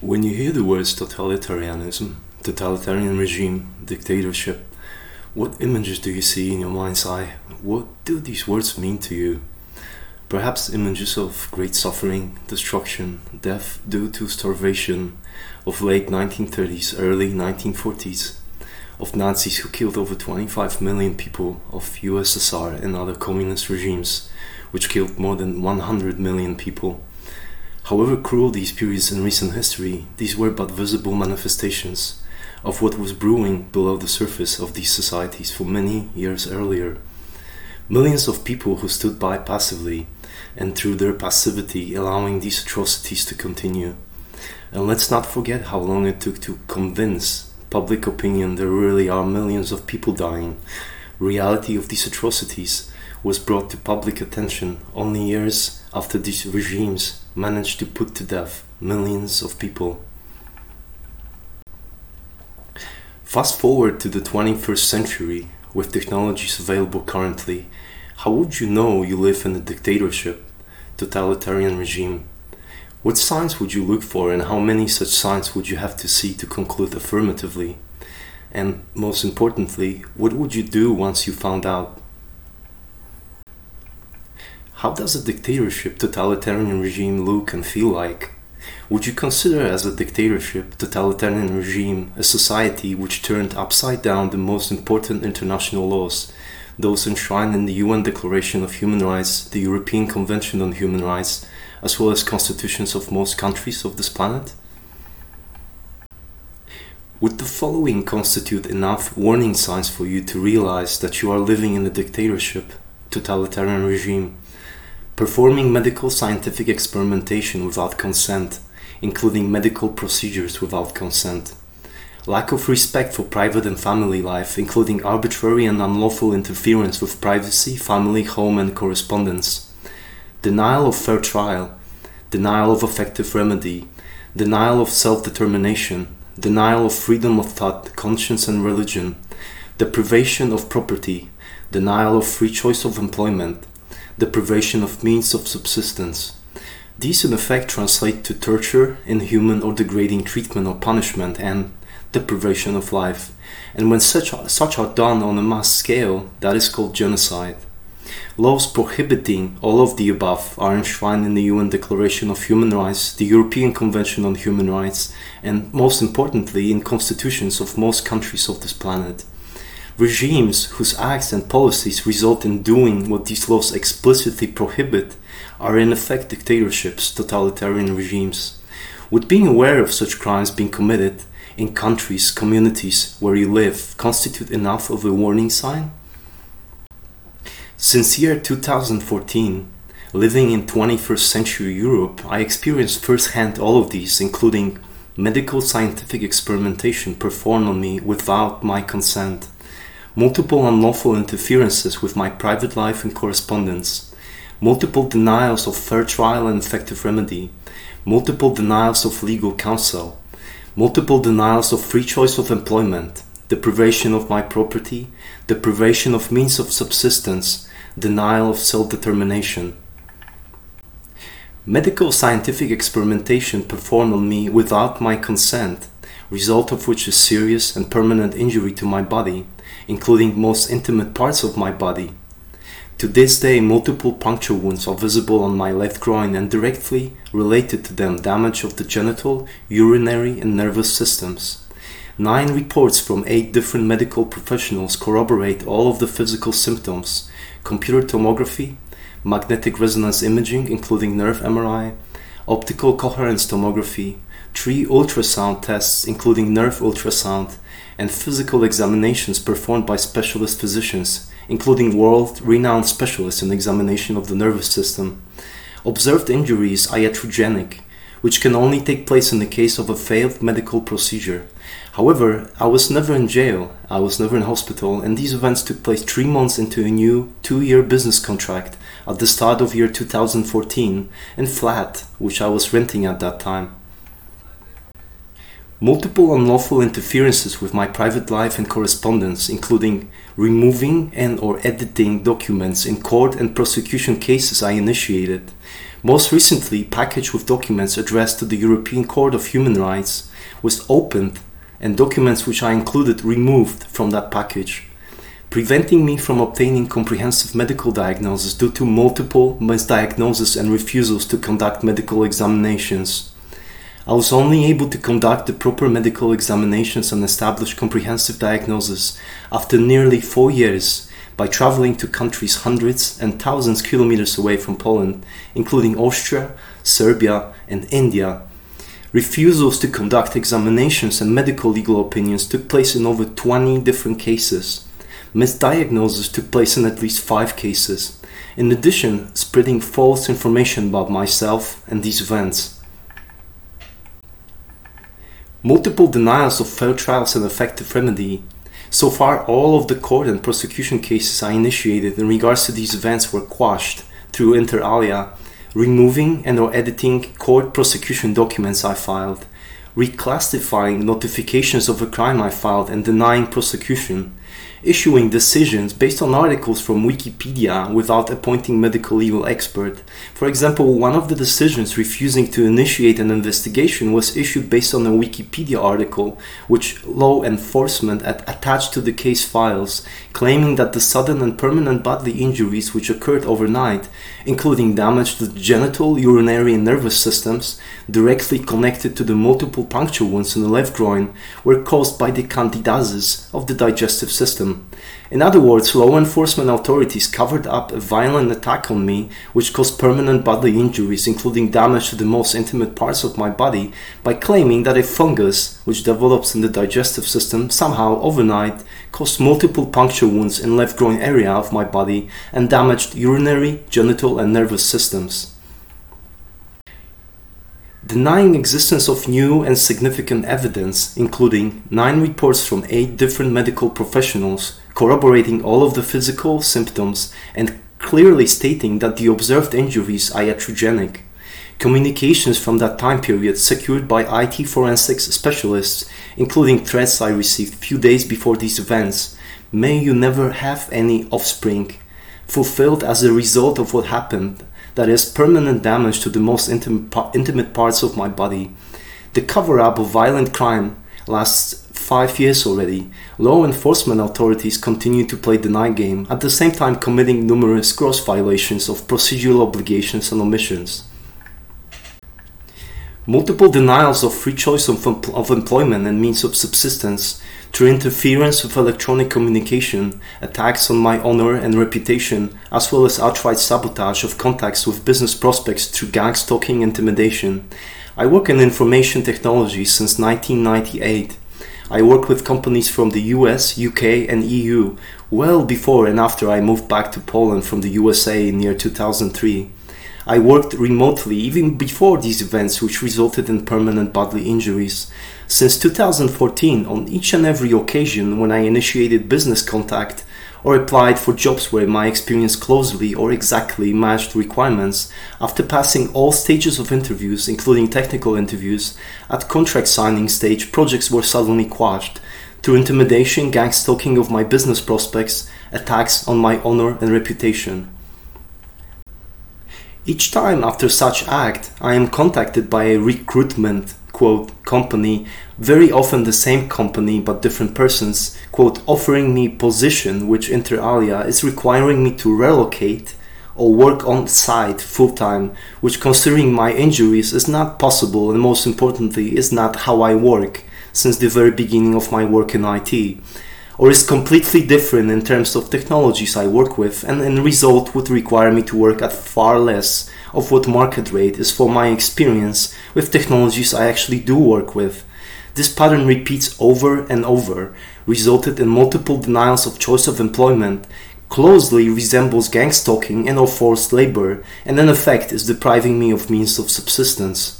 When you hear the words totalitarianism, totalitarian regime, dictatorship, what images do you see in your mind's eye? What do these words mean to you? Perhaps images of great suffering, destruction, death due to starvation of late 1930s, early 1940s, of Nazis who killed over 25 million people, of USSR and other communist regimes, which killed more than 100 million people However cruel these periods in recent history, these were but visible manifestations of what was brewing below the surface of these societies for many years earlier. Millions of people who stood by passively and through their passivity allowing these atrocities to continue. And let's not forget how long it took to convince public opinion there really are millions of people dying. Reality of these atrocities was brought to public attention only years after these regimes managed to put to death millions of people. Fast forward to the 21st century, with technologies available currently, how would you know you live in a dictatorship, totalitarian regime? What signs would you look for, and how many such signs would you have to see to conclude affirmatively? And most importantly, what would you do once you found out how does a dictatorship, totalitarian regime look and feel like? Would you consider as a dictatorship, totalitarian regime, a society which turned upside down the most important international laws, those enshrined in the UN Declaration of Human Rights, the European Convention on Human Rights, as well as constitutions of most countries of this planet? Would the following constitute enough warning signs for you to realize that you are living in a dictatorship, totalitarian regime, performing medical scientific experimentation without consent, including medical procedures without consent, lack of respect for private and family life, including arbitrary and unlawful interference with privacy, family, home, and correspondence, denial of fair trial, denial of effective remedy, denial of self determination, denial of freedom of thought, conscience, and religion, deprivation of property, denial of free choice of employment, deprivation of means of subsistence. These in effect translate to torture, inhuman or degrading treatment or punishment, and deprivation of life. And when such, such are done on a mass scale, that is called genocide. Laws prohibiting all of the above are enshrined in the UN Declaration of Human Rights, the European Convention on Human Rights, and most importantly in constitutions of most countries of this planet. Regimes whose acts and policies result in doing what these laws explicitly prohibit are in effect dictatorships, totalitarian regimes. Would being aware of such crimes being committed in countries, communities where you live constitute enough of a warning sign? Since year 2014, living in 21st century Europe, I experienced firsthand all of these, including medical scientific experimentation performed on me without my consent multiple unlawful interferences with my private life and correspondence, multiple denials of fair trial and effective remedy, multiple denials of legal counsel, multiple denials of free choice of employment, deprivation of my property, deprivation of means of subsistence, denial of self determination. Medical scientific experimentation performed on me without my consent, result of which is serious and permanent injury to my body, including most intimate parts of my body. To this day, multiple puncture wounds are visible on my left groin and directly related to them damage of the genital, urinary, and nervous systems. Nine reports from eight different medical professionals corroborate all of the physical symptoms computer tomography, magnetic resonance imaging, including nerve MRI, optical coherence tomography, three ultrasound tests, including nerve ultrasound, and physical examinations performed by specialist physicians, including world renowned specialists in examination of the nervous system. Observed injuries iatrogenic, which can only take place in the case of a failed medical procedure. However, I was never in jail, I was never in hospital, and these events took place three months into a new two year business contract at the start of year 2014 in flat, which I was renting at that time. Multiple unlawful interferences with my private life and correspondence, including removing and or editing documents in court and prosecution cases I initiated, Most recently, package with documents addressed to the European Court of Human Rights was opened and documents which I included removed from that package, preventing me from obtaining comprehensive medical diagnosis due to multiple misdiagnoses and refusals to conduct medical examinations. I was only able to conduct the proper medical examinations and establish comprehensive diagnosis after nearly four years by traveling to countries hundreds and thousands kilometers away from Poland, including Austria, Serbia, and India. Refusals to conduct examinations and medical legal opinions took place in over 20 different cases. Misdiagnosis took place in at least 5 cases. In addition, spreading false information about myself and these events. Multiple denials of fair trials and effective remedy. So far, all of the court and prosecution cases I initiated in regards to these events were quashed through inter alia, removing and or editing court prosecution documents I filed, reclassifying notifications of a crime I filed and denying prosecution, issuing decisions based on articles from Wikipedia without appointing medical legal expert. For example, one of the decisions refusing to initiate an investigation was issued based on a Wikipedia article which law enforcement had attached to the case files, claiming that the sudden and permanent bodily injuries which occurred overnight, including damage to the genital, urinary and nervous systems, directly connected to the multiple puncture wounds in the left groin, were caused by the candidiasis of the digestive system. In other words, law enforcement authorities covered up a violent attack on me, which caused permanent bodily injuries, including damage to the most intimate parts of my body, by claiming that a fungus, which develops in the digestive system, somehow overnight caused multiple puncture wounds in left groin area of my body and damaged urinary, genital, and nervous systems. Denying existence of new and significant evidence, including nine reports from eight different medical professionals corroborating all of the physical symptoms and clearly stating that the observed injuries are iatrogenic. Communications from that time period secured by IT forensics specialists, including threats I received few days before these events. May you never have any offspring. Fulfilled as a result of what happened, that is permanent damage to the most intimate, intimate parts of my body. The cover up of violent crime lasts five years already. Law enforcement authorities continue to play the night game, at the same time committing numerous gross violations of procedural obligations and omissions. Multiple denials of free choice of, of employment and means of subsistence through interference with electronic communication, attacks on my honor and reputation, as well as outright sabotage of contacts with business prospects through gang stalking intimidation. I work in information technology since 1998. I work with companies from the US, UK, and EU well before and after I moved back to Poland from the USA in year 2003. I worked remotely even before these events, which resulted in permanent bodily injuries. Since 2014, on each and every occasion when I initiated business contact or applied for jobs where my experience closely or exactly matched requirements, after passing all stages of interviews, including technical interviews, at contract signing stage, projects were suddenly quashed through intimidation, gang stalking of my business prospects, attacks on my honor and reputation. Each time after such act, I am contacted by a recruitment quote company, very often the same company but different persons, quote offering me position which inter alia is requiring me to relocate or work on site full time, which considering my injuries is not possible and most importantly is not how I work since the very beginning of my work in IT or is completely different in terms of technologies I work with and in result would require me to work at far less of what market rate is for my experience with technologies I actually do work with. This pattern repeats over and over, resulted in multiple denials of choice of employment, closely resembles gang stalking and or forced labor, and in effect is depriving me of means of subsistence.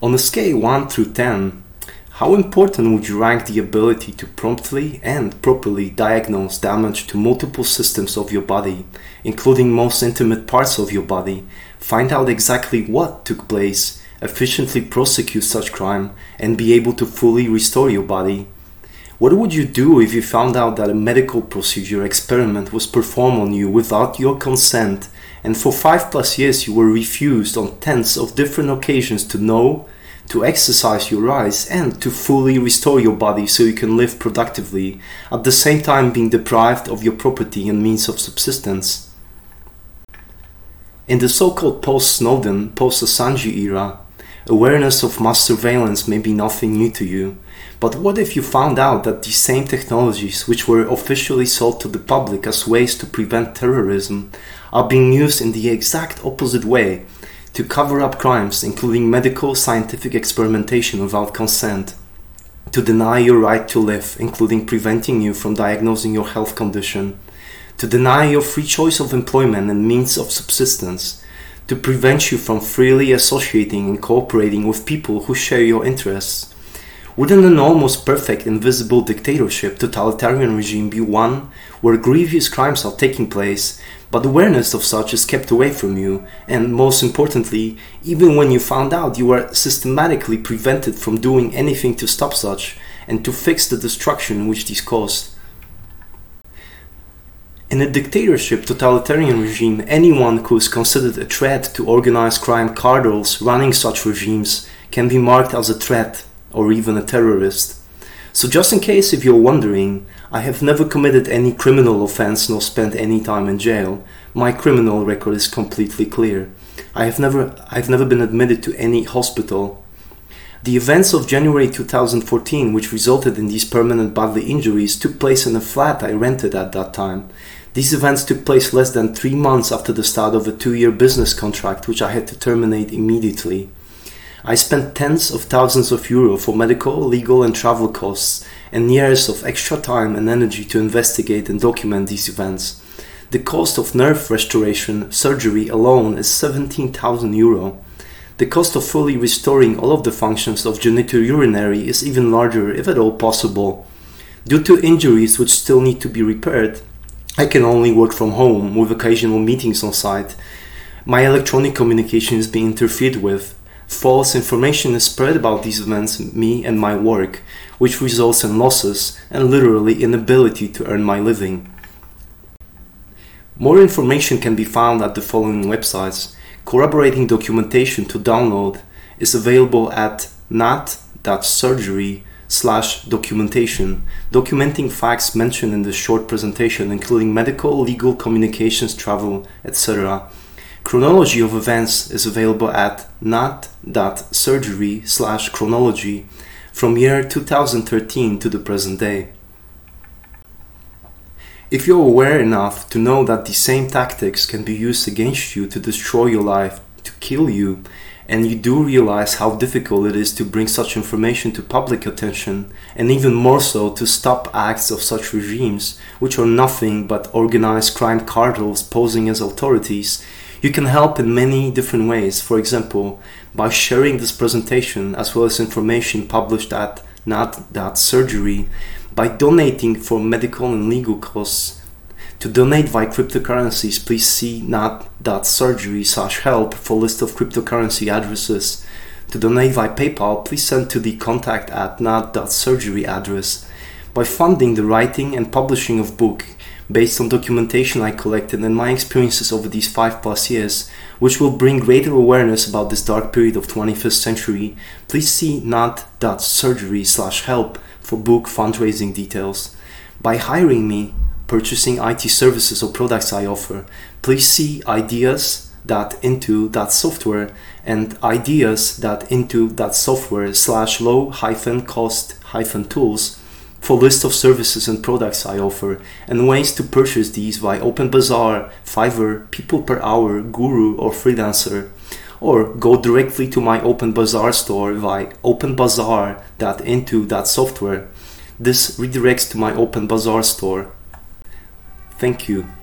On a scale 1 through 10, how important would you rank the ability to promptly and properly diagnose damage to multiple systems of your body, including most intimate parts of your body, find out exactly what took place, efficiently prosecute such crime, and be able to fully restore your body. What would you do if you found out that a medical procedure experiment was performed on you without your consent and for five plus years you were refused on tens of different occasions to know, to exercise your rights, and to fully restore your body so you can live productively, at the same time being deprived of your property and means of subsistence? In the so called post Snowden, post Assange era, awareness of mass surveillance may be nothing new to you. But what if you found out that these same technologies, which were officially sold to the public as ways to prevent terrorism, are being used in the exact opposite way to cover up crimes, including medical scientific experimentation without consent, to deny your right to live, including preventing you from diagnosing your health condition, to deny your free choice of employment and means of subsistence, to prevent you from freely associating and cooperating with people who share your interests. Wouldn't an almost perfect invisible dictatorship totalitarian regime be one where grievous crimes are taking place, but awareness of such is kept away from you, and most importantly, even when you found out, you were systematically prevented from doing anything to stop such and to fix the destruction which these caused? In a dictatorship totalitarian regime, anyone who is considered a threat to organized crime cartels running such regimes can be marked as a threat or even a terrorist. So, just in case if you're wondering, I have never committed any criminal offense nor spent any time in jail. My criminal record is completely clear. I have never I've never been admitted to any hospital. The events of January 2014 which resulted in these permanent bodily injuries took place in a flat I rented at that time. These events took place less than three months after the start of a two year business contract, which I had to terminate immediately. I spent tens of thousands of euro for medical, legal, and travel costs, and years of extra time and energy to investigate and document these events. The cost of nerve restoration surgery alone is 17,000 euro. The cost of fully restoring all of the functions of genitourinary is even larger, if at all possible. Due to injuries which still need to be repaired, I can only work from home with occasional meetings on site. My electronic communication is being interfered with. False information is spread about these events, me, and my work, which results in losses and literally inability to earn my living. More information can be found at the following websites. Corroborating documentation to download is available at not.surgery slash documentation, documenting facts mentioned in the short presentation, including medical, legal, communications, travel, etc. Chronology of events is available at not.surgery slash chronology from year 2013 to the present day. If you're aware enough to know that the same tactics can be used against you to destroy your life, to kill you, and you do realize how difficult it is to bring such information to public attention, and even more so to stop acts of such regimes, which are nothing but organized crime cartels posing as authorities, you can help in many different ways. For example, by sharing this presentation as well as information published at not.surgery, by donating for medical and legal costs, to donate via cryptocurrencies, please see not.surgery slash help for list of cryptocurrency addresses. To donate via PayPal, please send to the contact at not.surgery address. By funding the writing and publishing of book based on documentation I collected and my experiences over these 5 plus years, which will bring greater awareness about this dark period of 21st century, please see not.surgery slash help for book fundraising details. By hiring me, purchasing IT services or products I offer, please see ideas that into that software and ideas that into that software slash low hyphen cost hyphen tools for list of services and products I offer and ways to purchase these via OpenBazaar, Fiverr, People Per Hour, Guru or Freelancer. Or go directly to my OpenBazaar store via openbazaar.into that software. This redirects to my OpenBazaar store Thank you.